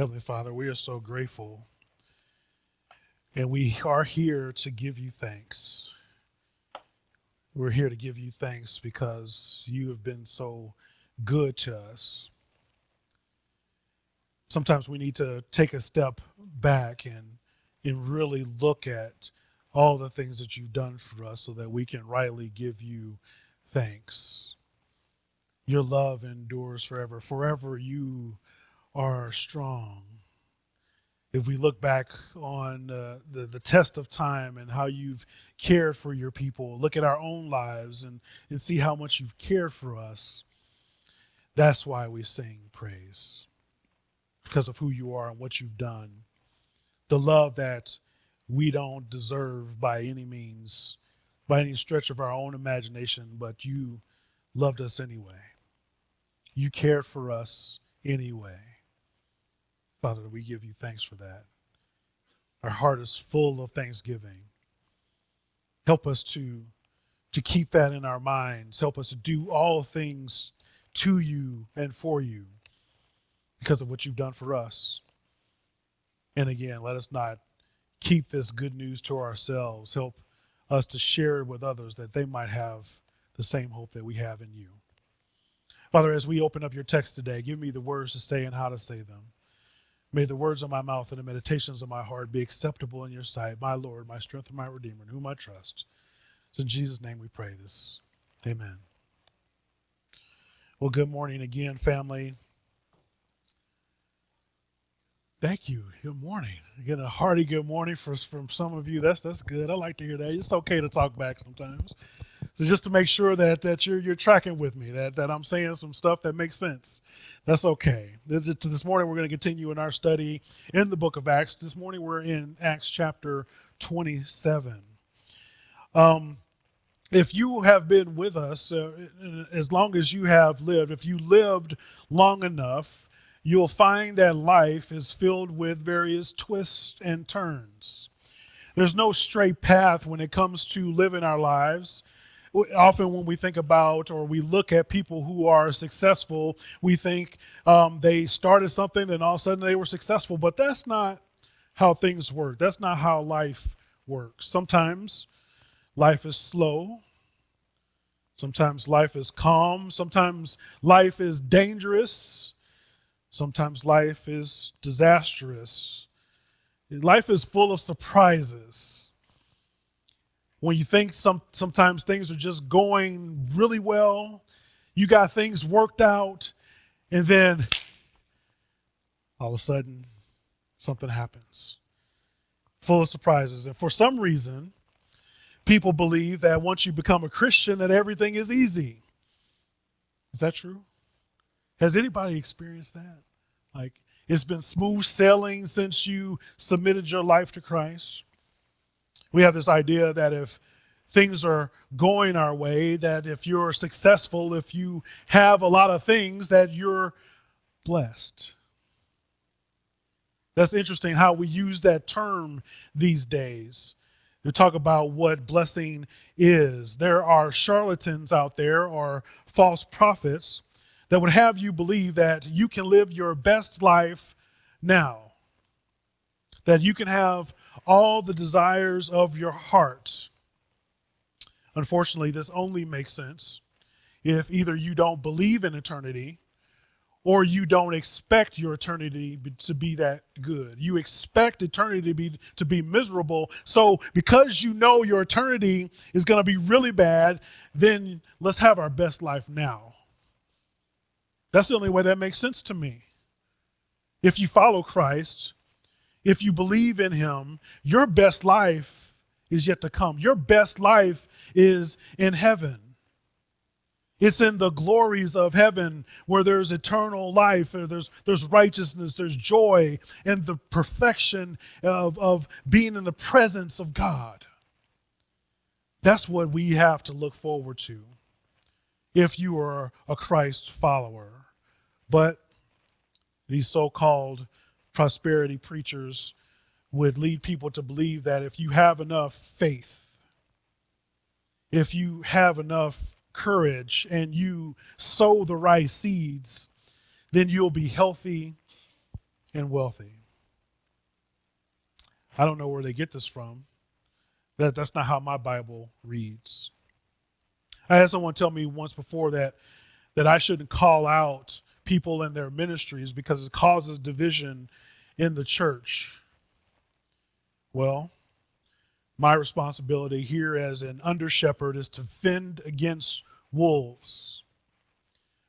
Heavenly Father, we are so grateful. And we are here to give you thanks. We're here to give you thanks because you have been so good to us. Sometimes we need to take a step back and, and really look at all the things that you've done for us so that we can rightly give you thanks. Your love endures forever. Forever you are strong. If we look back on uh, the, the test of time and how you've cared for your people, look at our own lives and, and see how much you've cared for us, that's why we sing praise because of who you are and what you've done. The love that we don't deserve by any means, by any stretch of our own imagination, but you loved us anyway. You cared for us anyway. Father, we give you thanks for that. Our heart is full of thanksgiving. Help us to, to keep that in our minds. Help us to do all things to you and for you because of what you've done for us. And again, let us not keep this good news to ourselves. Help us to share it with others that they might have the same hope that we have in you. Father, as we open up your text today, give me the words to say and how to say them. May the words of my mouth and the meditations of my heart be acceptable in your sight, my Lord, my strength and my Redeemer, in whom I trust. It's in Jesus' name we pray this. Amen. Well, good morning again, family. Thank you. Good morning. Again, a hearty good morning for, from some of you. That's that's good. I like to hear that. It's okay to talk back sometimes. So just to make sure that that you're you're tracking with me, that that I'm saying some stuff that makes sense. That's okay. This, morning we're going to continue in our study in the book of Acts. This morning we're in Acts chapter 27. Um, if you have been with us uh, as long as you have lived, if you lived long enough, you'll find that life is filled with various twists and turns. There's no straight path when it comes to living our lives often when we think about or we look at people who are successful, we think um, they started something and all of a sudden they were successful. But that's not how things work. That's not how life works. Sometimes life is slow. Sometimes life is calm. Sometimes life is dangerous. Sometimes life is disastrous. Life is full of surprises when you think some sometimes things are just going really well, you got things worked out, and then all of a sudden something happens. Full of surprises. And for some reason, people believe that once you become a Christian that everything is easy. Is that true? Has anybody experienced that? Like it's been smooth sailing since you submitted your life to Christ? We have this idea that if things are going our way, that if you're successful, if you have a lot of things, that you're blessed. That's interesting how we use that term these days to talk about what blessing is. There are charlatans out there or false prophets that would have you believe that you can live your best life now, that you can have all the desires of your heart. Unfortunately, this only makes sense if either you don't believe in eternity or you don't expect your eternity to be that good. You expect eternity to be to be miserable. So because you know your eternity is going to be really bad, then let's have our best life now. That's the only way that makes sense to me. If you follow Christ, if you believe in him, your best life is yet to come. Your best life is in heaven. It's in the glories of heaven where there's eternal life, there's, there's righteousness, there's joy, and the perfection of, of being in the presence of God. That's what we have to look forward to if you are a Christ follower. But these so called prosperity preachers would lead people to believe that if you have enough faith, if you have enough courage and you sow the right seeds, then you'll be healthy and wealthy. I don't know where they get this from. That, that's not how my Bible reads. I had someone tell me once before that that I shouldn't call out people and their ministries because it causes division in the church. Well, my responsibility here as an under shepherd is to fend against wolves.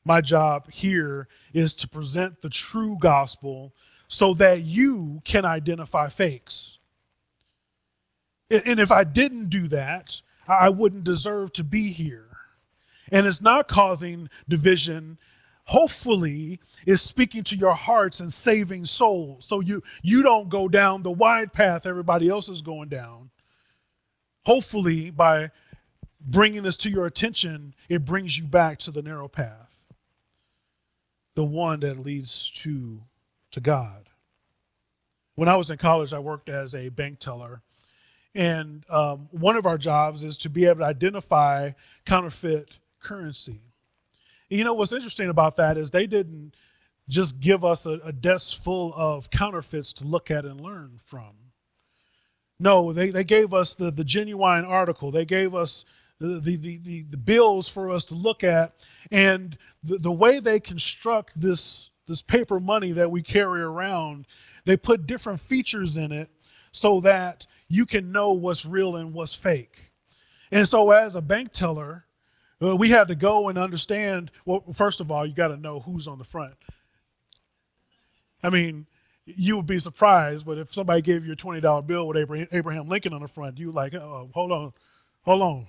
My job here is to present the true gospel so that you can identify fakes. And if I didn't do that, I wouldn't deserve to be here. And it's not causing division hopefully is speaking to your hearts and saving souls. So you you don't go down the wide path everybody else is going down. Hopefully by bringing this to your attention it brings you back to the narrow path the one that leads to to god. When i was in college i worked as a bank teller. And um, one of our jobs is to be able to identify counterfeit currency you know what's interesting about that is they didn't just give us a, a desk full of counterfeits to look at and learn from. No, they, they gave us the, the genuine article. They gave us the, the, the, the, bills for us to look at. And the, the way they construct this, this paper money that we carry around, they put different features in it so that you can know what's real and what's fake. And so, as a bank teller, well, we had to go and understand. Well, first of all, you got to know who's on the front. I mean, you would be surprised, but if somebody gave you a twenty dollar bill with Abraham Lincoln on the front, you like, oh, hold on, hold on,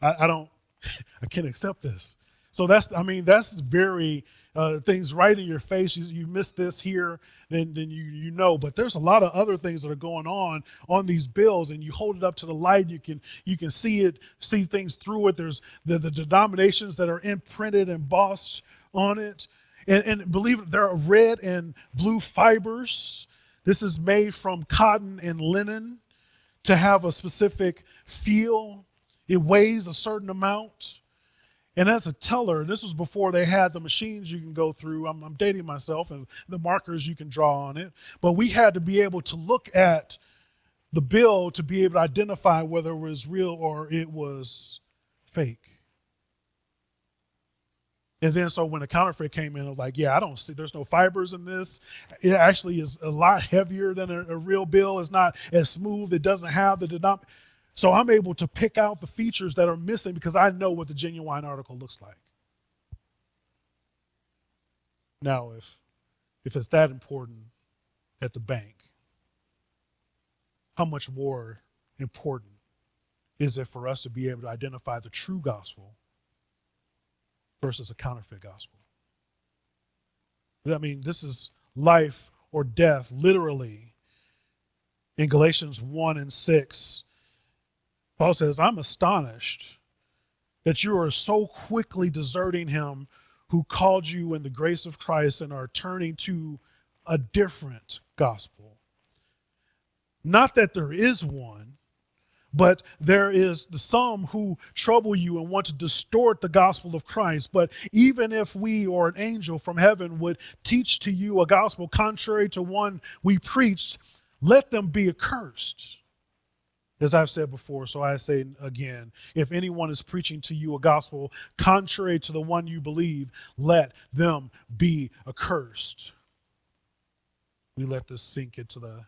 I, I don't, I can't accept this. So that's, I mean, that's very uh, things right in your face. You, you miss this here, then then you you know. But there's a lot of other things that are going on on these bills, and you hold it up to the light. You can you can see it, see things through it. There's the the denominations that are imprinted and embossed on it, and, and believe it, there are red and blue fibers. This is made from cotton and linen to have a specific feel. It weighs a certain amount. And as a teller, this was before they had the machines you can go through. I'm, I'm, dating myself and the markers you can draw on it. But we had to be able to look at the bill to be able to identify whether it was real or it was fake. And then so when the counterfeit came in, I was like, yeah, I don't see, there's no fibers in this. It actually is a lot heavier than a, a real bill. It's not as smooth. It doesn't have the denominator. So I'm able to pick out the features that are missing because I know what the genuine article looks like. Now, if, if it's that important at the bank, how much more important is it for us to be able to identify the true gospel versus a counterfeit gospel? I mean, this is life or death, literally. In Galatians 1 and 6, Paul says, I'm astonished that you are so quickly deserting him who called you in the grace of Christ and are turning to a different gospel. Not that there is one, but there is some who trouble you and want to distort the gospel of Christ. But even if we or an angel from heaven would teach to you a gospel contrary to one we preached, let them be accursed. As I've said before, so I say again if anyone is preaching to you a gospel contrary to the one you believe, let them be accursed. We let this sink into the,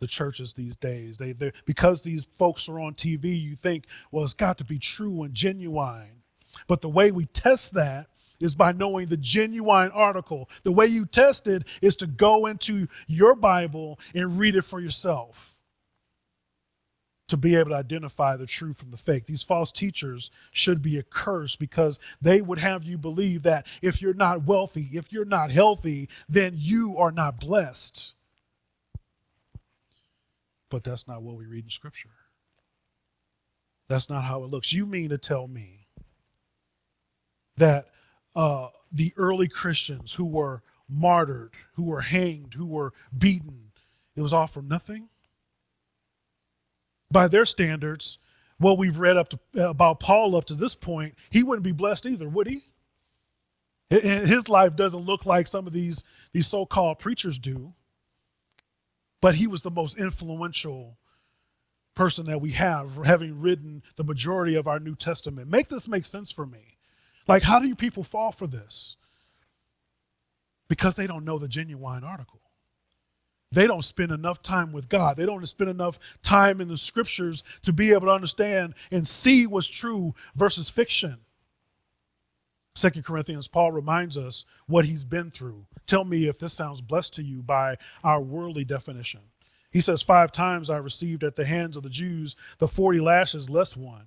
the churches these days. They, because these folks are on TV, you think, well, it's got to be true and genuine. But the way we test that is by knowing the genuine article. The way you test it is to go into your Bible and read it for yourself to be able to identify the true from the fake. These false teachers should be a curse because they would have you believe that if you're not wealthy, if you're not healthy, then you are not blessed. But that's not what we read in Scripture. That's not how it looks. You mean to tell me that uh, the early Christians who were martyred, who were hanged, who were beaten, it was all for nothing? By their standards, what we've read up to, about Paul up to this point, he wouldn't be blessed either, would he? His life doesn't look like some of these, these so called preachers do. but he was the most influential person that we have, having written the majority of our New Testament. Make this make sense for me. Like, how do you people fall for this? Because they don't know the genuine article. They don't spend enough time with God. They don't spend enough time in the scriptures to be able to understand and see what's true versus fiction. Second Corinthians, Paul reminds us what he's been through. Tell me if this sounds blessed to you by our worldly definition. He says, Five times I received at the hands of the Jews the 40 lashes less one.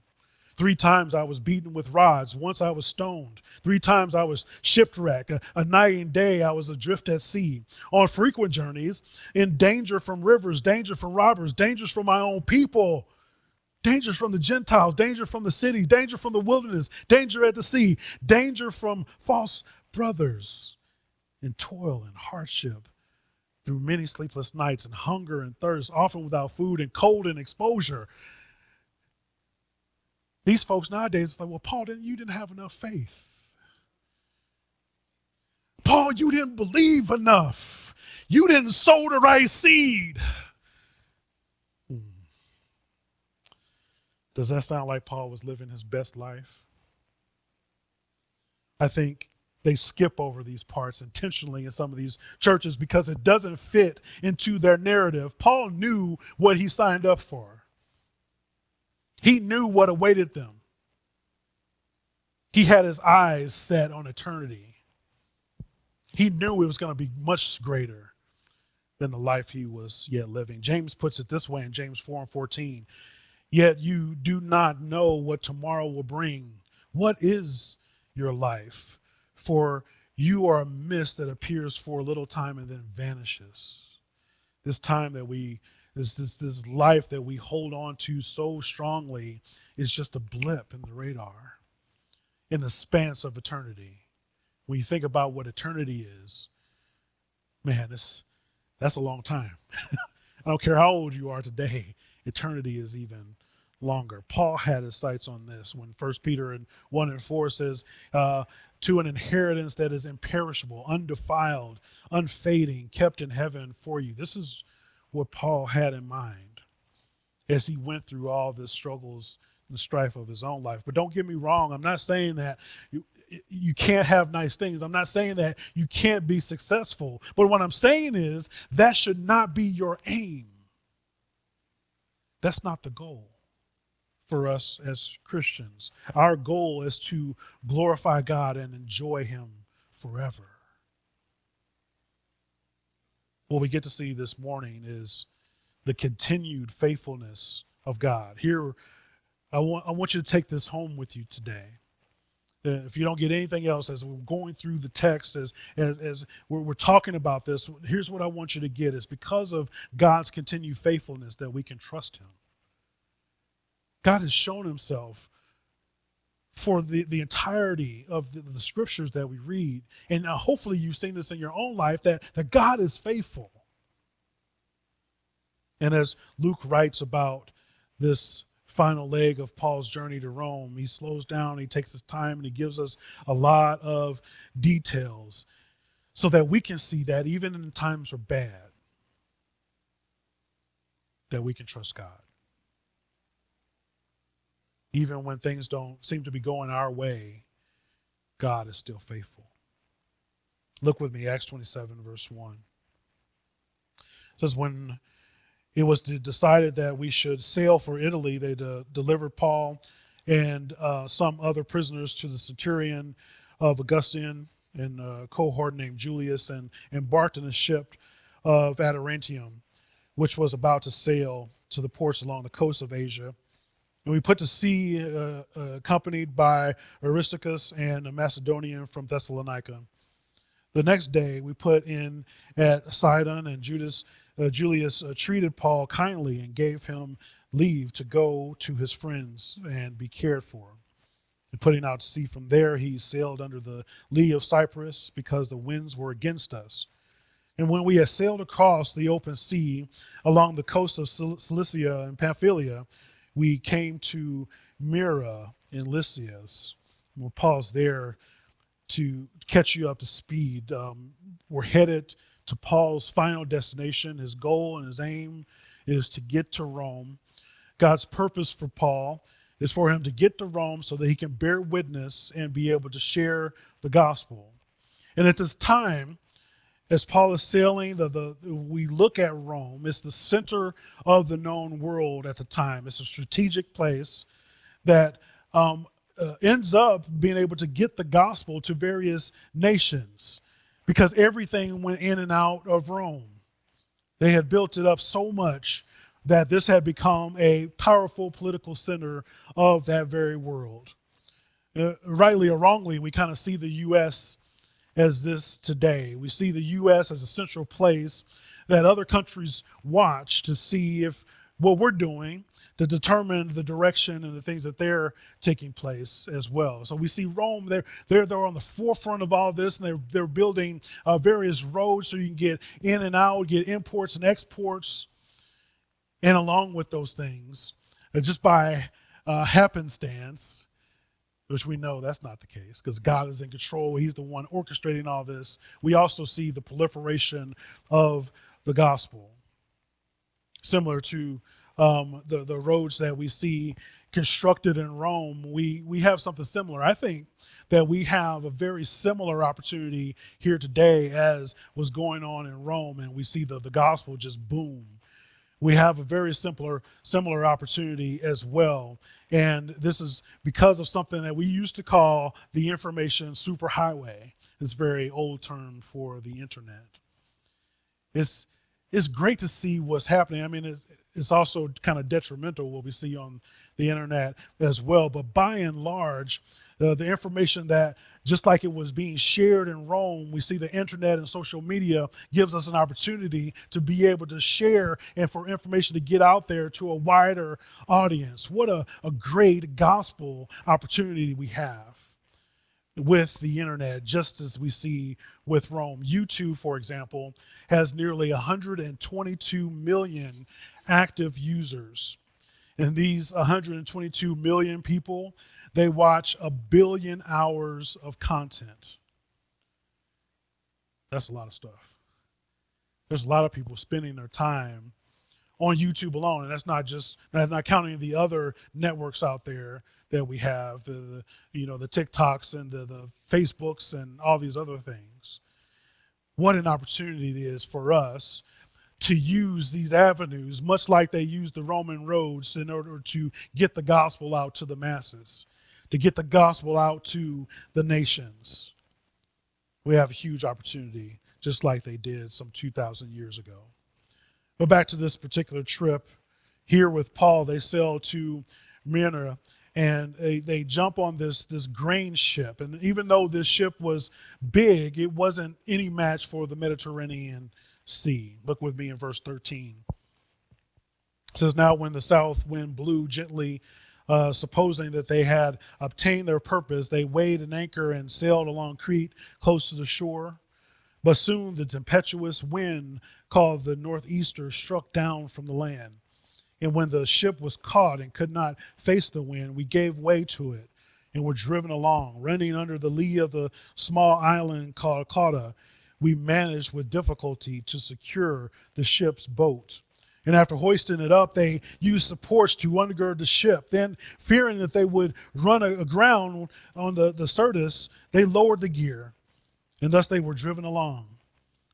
Three times I was beaten with rods. Once I was stoned. Three times I was shipwrecked. A, a, night and day I was adrift at sea. On frequent journeys, in danger from rivers, danger from robbers, dangers from my own people dangers from the Gentiles, danger from the cities, danger from the wilderness, danger at the sea, danger from false brothers, in toil and hardship, through many sleepless nights, and hunger and thirst, often without food, and cold and exposure. These folks nowadays, like, well, Paul, didn't, you didn't have enough faith. Paul, you didn't believe enough. You didn't sow the right seed. Hmm. Does that sound like Paul was living his best life? I think they skip over these parts intentionally in some of these churches because it doesn't fit into their narrative. Paul knew what he signed up for, he knew what awaited them. He had his eyes set on eternity. He knew it was going to be much greater than the life he was yet living. James puts it this way in James 4 and 14 yet you do not know what tomorrow will bring. What is your life? For you are a mist that appears for a little time and then vanishes. This time that we, this, this, this life that we hold on to so strongly is just a blip in the radar, in the span of eternity. When you think about what eternity is, man, it's, that's a long time. I don't care how old you are today, eternity is even longer. Paul had his sights on this when First Peter and 1 and 4 says, uh, to an inheritance that is imperishable, undefiled, unfading, kept in heaven for you. This is what Paul had in mind as he went through all the struggles and strife of his own life. But don't get me wrong, I'm not saying that you, you can't have nice things. I'm not saying that you can't be successful. But what I'm saying is that should not be your aim. That's not the goal for us as Christians. Our goal is to glorify God and enjoy Him forever. What we get to see this morning is the continued faithfulness of God. Here, I want, I want you to take this home with you today. If you don't get anything else, as we're going through the text, as, as, as we're, we're talking about this, here's what I want you to get is because of God's continued faithfulness that we can trust Him. God has shown himself for the, the entirety of the, the scriptures that we read. And hopefully you've seen this in your own life that, that God is faithful. And as Luke writes about this final leg of Paul's journey to Rome, he slows down, he takes his time, and he gives us a lot of details so that we can see that even in times are bad, that we can trust God even when things don't seem to be going our way, God is still faithful. Look with me, Acts 27, verse 1. It says, When it was decided that we should sail for Italy, they de- delivered Paul and uh, some other prisoners to the centurion of Augustan and a cohort named Julius and embarked in a ship of Adramyttium, which was about to sail to the ports along the coast of Asia and we put to sea, uh, uh, accompanied by Aristarchus and a Macedonian from Thessalonica. The next day, we put in at Sidon, and Judas, uh, Julius uh, treated Paul kindly and gave him leave to go to his friends and be cared for. And putting out to sea from there, he sailed under the lee of Cyprus because the winds were against us. And when we had sailed across the open sea along the coast of Cilicia and Pamphylia, we came to Myra in Lysias. We'll pause there to catch you up to speed. Um, we're headed to Paul's final destination. His goal and his aim is to get to Rome. God's purpose for Paul is for him to get to Rome so that he can bear witness and be able to share the gospel. And at this time, as Paul is sailing, the, the, we look at Rome. It's the center of the known world at the time. It's a strategic place that um, uh, ends up being able to get the gospel to various nations because everything went in and out of Rome. They had built it up so much that this had become a powerful political center of that very world. Uh, rightly or wrongly, we kind of see the U.S as this today. We see the U.S. as a central place that other countries watch to see if what we're doing to determine the direction and the things that they're taking place as well. So we see Rome, they're, they're, they're on the forefront of all this, and they're, they're building uh, various roads so you can get in and out, get imports and exports. And along with those things, uh, just by uh, happenstance, which we know that's not the case because God is in control. He's the one orchestrating all this. We also see the proliferation of the gospel, similar to um, the, the roads that we see constructed in Rome. We, we have something similar. I think that we have a very similar opportunity here today as was going on in Rome, and we see the, the gospel just boom we have a very simpler, similar opportunity as well. And this is because of something that we used to call the information superhighway. This very old term for the internet. It's, it's great to see what's happening. I mean, it's, it's also kind of detrimental what we see on the internet as well. But by and large, uh, the information that just like it was being shared in Rome, we see the internet and social media gives us an opportunity to be able to share and for information to get out there to a wider audience. What a, a great gospel opportunity we have with the internet, just as we see with Rome. YouTube, for example, has nearly 122 million active users. And these 122 million people they watch a billion hours of content. That's a lot of stuff. There's a lot of people spending their time on YouTube alone, and that's not just that's not counting the other networks out there that we have, the, the you know the TikToks and the, the Facebooks and all these other things. What an opportunity it is for us to use these avenues, much like they used the Roman roads, in order to get the gospel out to the masses to get the gospel out to the nations. We have a huge opportunity, just like they did some 2,000 years ago. But back to this particular trip, here with Paul, they sail to Myra and they, they jump on this, this grain ship. And even though this ship was big, it wasn't any match for the Mediterranean Sea. Look with me in verse 13. It says, Now when the south wind blew gently uh, supposing that they had obtained their purpose, they weighed an anchor and sailed along Crete close to the shore. But soon the tempestuous wind called the northeaster struck down from the land. And when the ship was caught and could not face the wind, we gave way to it and were driven along. Running under the lee of the small island called Cauda, we managed with difficulty to secure the ship's boat. And after hoisting it up, they used supports to undergird the ship. Then, fearing that they would run aground on the, the Syrtis, they lowered the gear, and thus they were driven along.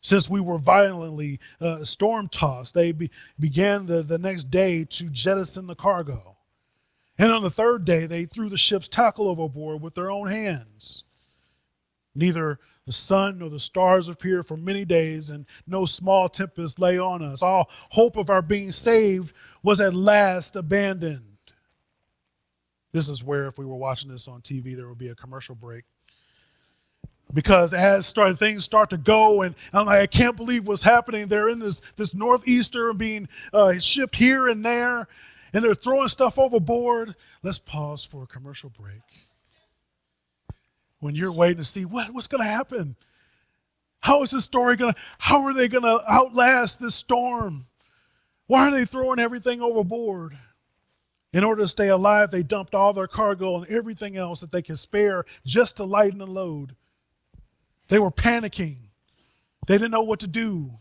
Since we were violently uh, storm tossed, they be, began the, the next day to jettison the cargo. And on the third day, they threw the ship's tackle overboard with their own hands. Neither the sun nor the stars appeared for many days, and no small tempest lay on us. All hope of our being saved was at last abandoned. This is where, if we were watching this on TV, there would be a commercial break. Because as start, things start to go, and I'm like, I can't believe what's happening. They're in this, this northeaster and being uh, shipped here and there, and they're throwing stuff overboard. Let's pause for a commercial break when you're waiting to see what, what's going to happen. How is this story going to, how are they going to outlast this storm? Why are they throwing everything overboard? In order to stay alive, they dumped all their cargo and everything else that they could spare just to lighten the load. They were panicking. They didn't know what to do.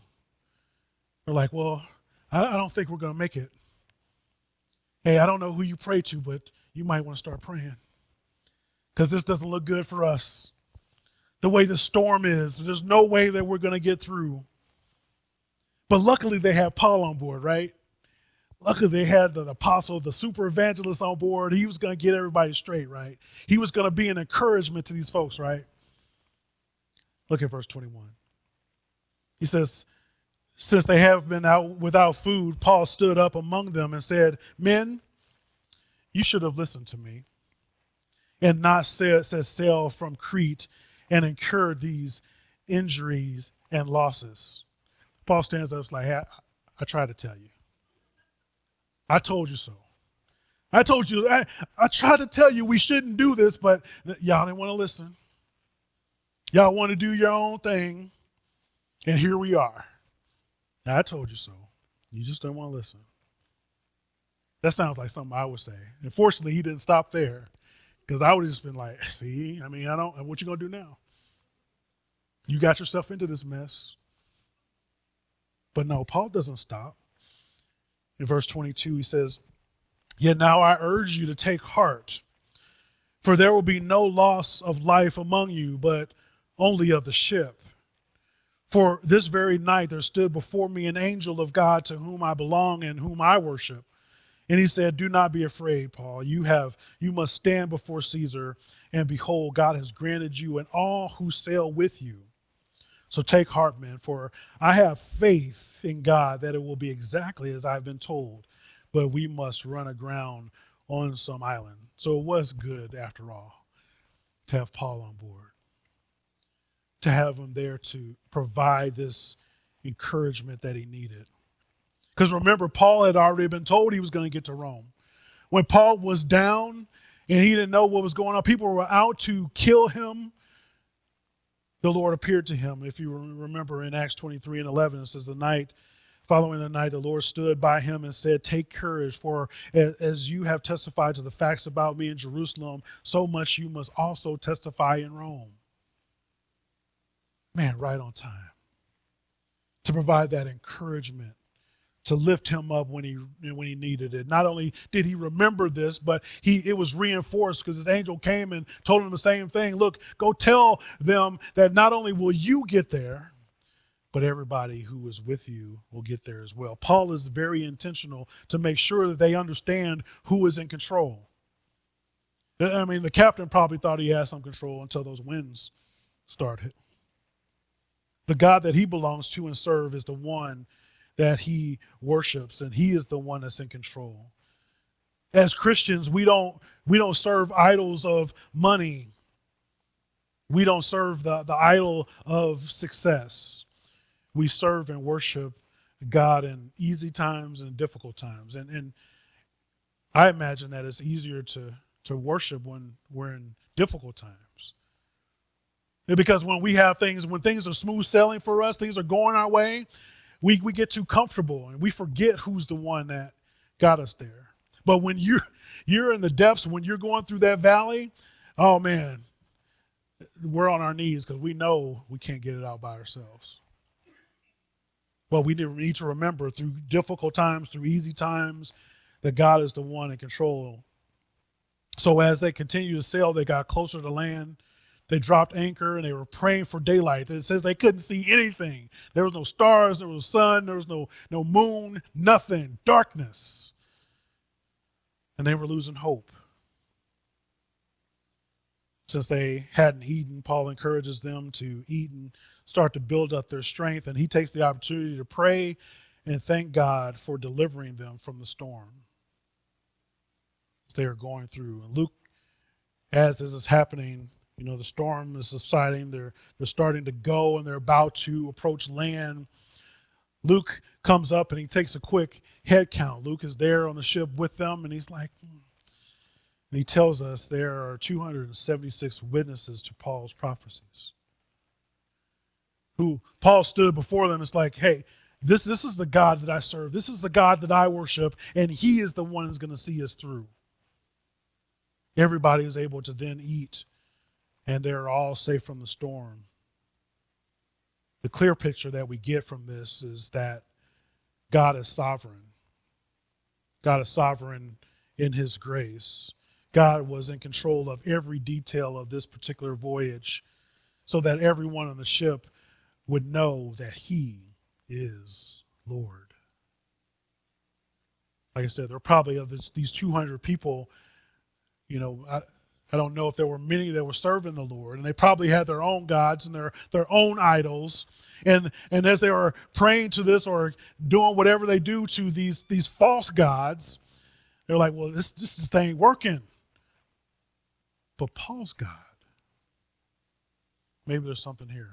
They're like, well, I, I don't think we're going to make it. Hey, I don't know who you pray to, but you might want to start praying because this doesn't look good for us. The way the storm is, there's no way that we're going to get through. But luckily, they had Paul on board, right? Luckily, they had the apostle, the super evangelist on board. He was going to get everybody straight, right? He was going to be an encouragement to these folks, right? Look at verse 21. He says, Since they have been out without food, Paul stood up among them and said, Men, you should have listened to me and not sail from Crete and incur these injuries and losses. Paul stands up like, I, I tried to tell you. I told you so. I told you, I, I tried to tell you we shouldn't do this, but y'all didn't want to listen. Y'all want to do your own thing, and here we are. I told you so. You just don't want to listen. That sounds like something I would say. Unfortunately, he didn't stop there because I would have just been like, see, I mean, I don't, uh, what you going to do now? You got yourself into this mess. But no, Paul doesn't stop. In verse 22, he says, Yet now I urge you to take heart, for there will be no loss of life among you, but only of the ship. For this very night there stood before me an angel of God to whom I belong and whom I worship. And he said, Do not be afraid, Paul. You have you must stand before Caesar, and behold, God has granted you and all who sail with you so take heart, men, for I have faith in God that it will be exactly as I've been told, but we must run aground on some island. So it was good, after all, to have Paul on board, to have him there to provide this encouragement that he needed. Because remember, Paul had already been told he was going to get to Rome. When Paul was down and he didn't know what was going on, people were out to kill him the Lord appeared to him. If you remember in Acts 23 and 11, it says, The night following the night, the Lord stood by him and said, Take courage, for as you have testified to the facts about me in Jerusalem, so much you must also testify in Rome. Man, right on time. To provide that encouragement to lift him up when he when he needed it. Not only did he remember this, but he it was reinforced because his angel came and told him the same thing. Look, go tell them that not only will you get there, but everybody who is with you will get there as well. Paul is very intentional to make sure that they understand who is in control. I mean, the captain probably thought he had some control until those winds started. The God that he belongs to and serve is the one that he worships and he is the one that's in control. As christians we don't we don't serve idols of money. We don't serve the, the idol of success. We serve and worship god in easy times and difficult times. And and i imagine that it's easier to to worship when we're in difficult times. Because when we have things when things are smooth sailing for us things are going our way we, we get too comfortable and we forget who's the one that got us there. But when you're you're in the depths, when you're going through that valley, oh man, we're on our knees because we know we can't get it out by ourselves. But we need to remember through difficult times, through easy times, that God is the one in control. So as they continue to sail, they got closer to land. They dropped anchor and they were praying for daylight. It says they couldn't see anything. There was no stars, there was no sun, there was no, no moon, nothing, darkness. And they were losing hope. Since they hadn't eaten, Paul encourages them to eat and start to build up their strength. And he takes the opportunity to pray and thank God for delivering them from the storm they are going through. And Luke, as this is happening, you know, the storm is subsiding. They're, they're starting to go and they're about to approach land. Luke comes up and he takes a quick head count. Luke is there on the ship with them and he's like, hmm. and he tells us there are 276 witnesses to Paul's prophecies. Who Paul stood before them. It's like, hey, this, this is the God that I serve. This is the God that I worship, and he is the one who's going to see us through. Everybody is able to then eat and they're all safe from the storm. the clear picture that we get from this is that God is sovereign. God is sovereign in his grace. God was in control of every detail of this particular voyage so that everyone on the ship would know that he is Lord. Like I said, there are probably of this, these 200 people, you know, I don't know if there were many that were serving the Lord, and they probably had their own gods and their, their own idols. And, and as they were praying to this or doing whatever they do to these, these false gods, they're like, well, this, this thing ain't working. But Paul's God, maybe there's something here.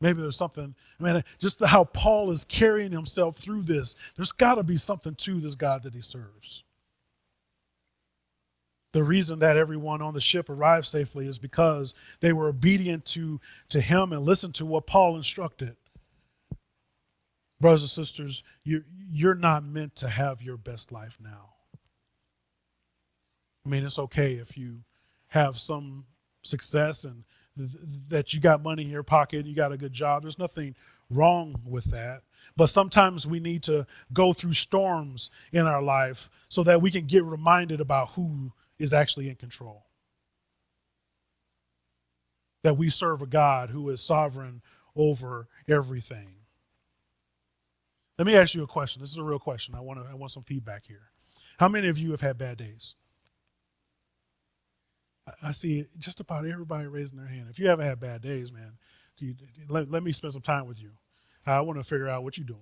Maybe there's something, I mean, just how Paul is carrying himself through this, there's got to be something to this God that he serves. The reason that everyone on the ship arrived safely is because they were obedient to, to him and listened to what Paul instructed. Brothers and sisters, you, you're not meant to have your best life now. I mean, it's okay if you have some success and that you got money in your pocket, you got a good job. There's nothing wrong with that. But sometimes we need to go through storms in our life so that we can get reminded about who is actually in control. That we serve a God who is sovereign over everything. Let me ask you a question. This is a real question. I want to, I want some feedback here. How many of you have had bad days? I see just about everybody raising their hand. If you haven't had bad days, man, let, let me spend some time with you. I want to figure out what you're doing.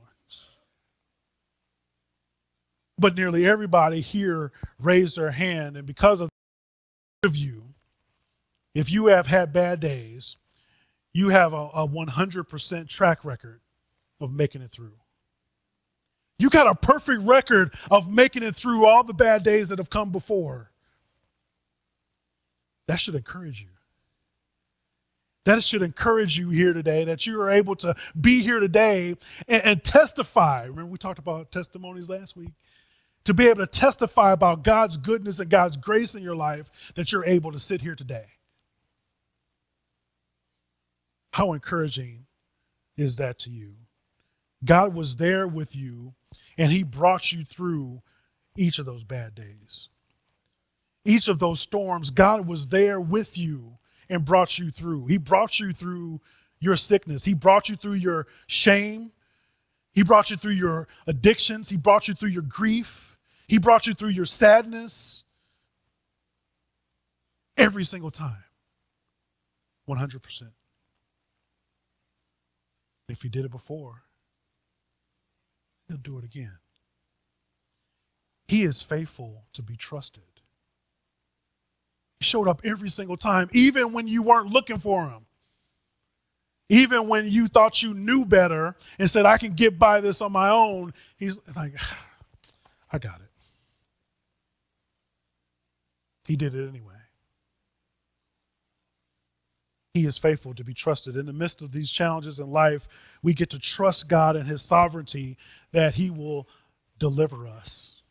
But nearly everybody here raised their hand, and because of you, if you have had bad days, you have a, a 100% track record of making it through. You got a perfect record of making it through all the bad days that have come before. That should encourage you. That should encourage you here today that you are able to be here today and, and, testify. Remember, we talked about testimonies last week? To be able to testify about God's goodness and God's grace in your life, that you're able to sit here today. How encouraging is that to you? God was there with you, and He brought you through each of those bad days each of those storms, God was there with you and brought you through. He brought you through your sickness, He brought you through your shame, He brought you through your addictions, He brought you through your grief, He brought you through your sadness. Every single time. 100%. If He did it before, He'll do it again. He is faithful to be trusted He showed up every single time, even when you weren't looking for him. Even when you thought you knew better and said, I can get by this on my own, he's like, I got it. He did it anyway. He is faithful to be trusted. In the midst of these challenges in life, we get to trust God and His sovereignty that He will deliver us.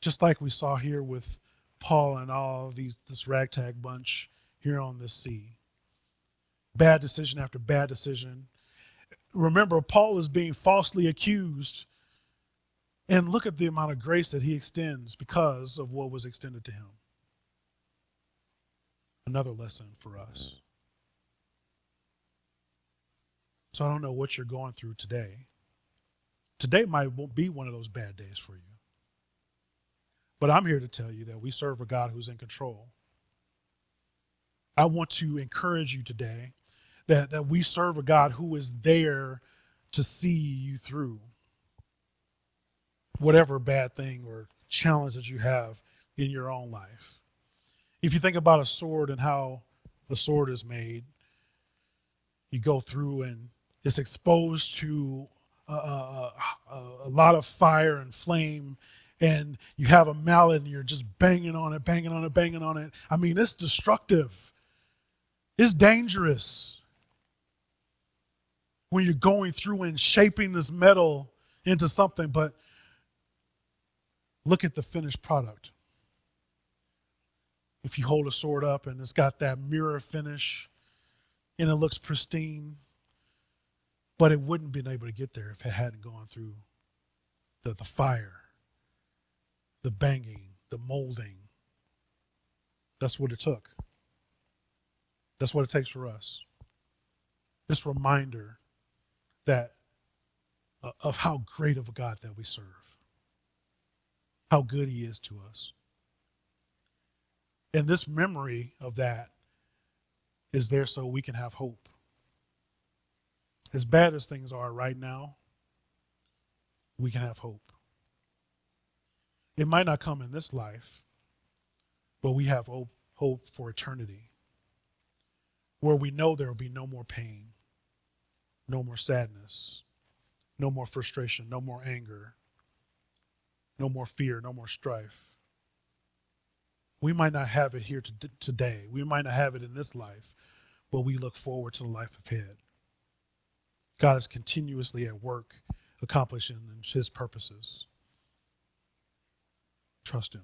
Just like we saw here with Paul and all these this ragtag bunch here on this sea. Bad decision after bad decision. Remember, Paul is being falsely accused. And look at the amount of grace that he extends because of what was extended to him. Another lesson for us. So I don't know what you're going through today. Today might be one of those bad days for you. But I'm here to tell you that we serve a God who's in control. I want to encourage you today that, that we serve a God who is there to see you through whatever bad thing or challenge that you have in your own life. If you think about a sword and how a sword is made, you go through and it's exposed to a, a, a, lot of fire and flame and you have a mallet and you're just banging on it, banging on it, banging on it. I mean, it's destructive, it's dangerous when you're going through and shaping this metal into something, but look at the finished product. If you hold a sword up and it's got that mirror finish, and it looks pristine, but it wouldn't been able to get there if it hadn't gone through the, the fire, the banging, the molding. That's what it took. That's what it takes for us. This reminder that uh, of how great of a God that we serve, how good He is to us. And this memory of that is there so we can have hope. As bad as things are right now, we can have hope. It might not come in this life, but we have hope, for eternity, where we know there will be no more pain, no more sadness, no more frustration, no more anger, no more fear, no more strife. We might not have it here to, today. We might not have it in this life, but we look forward to the life ahead. God is continuously at work accomplishing his purposes. Trust him.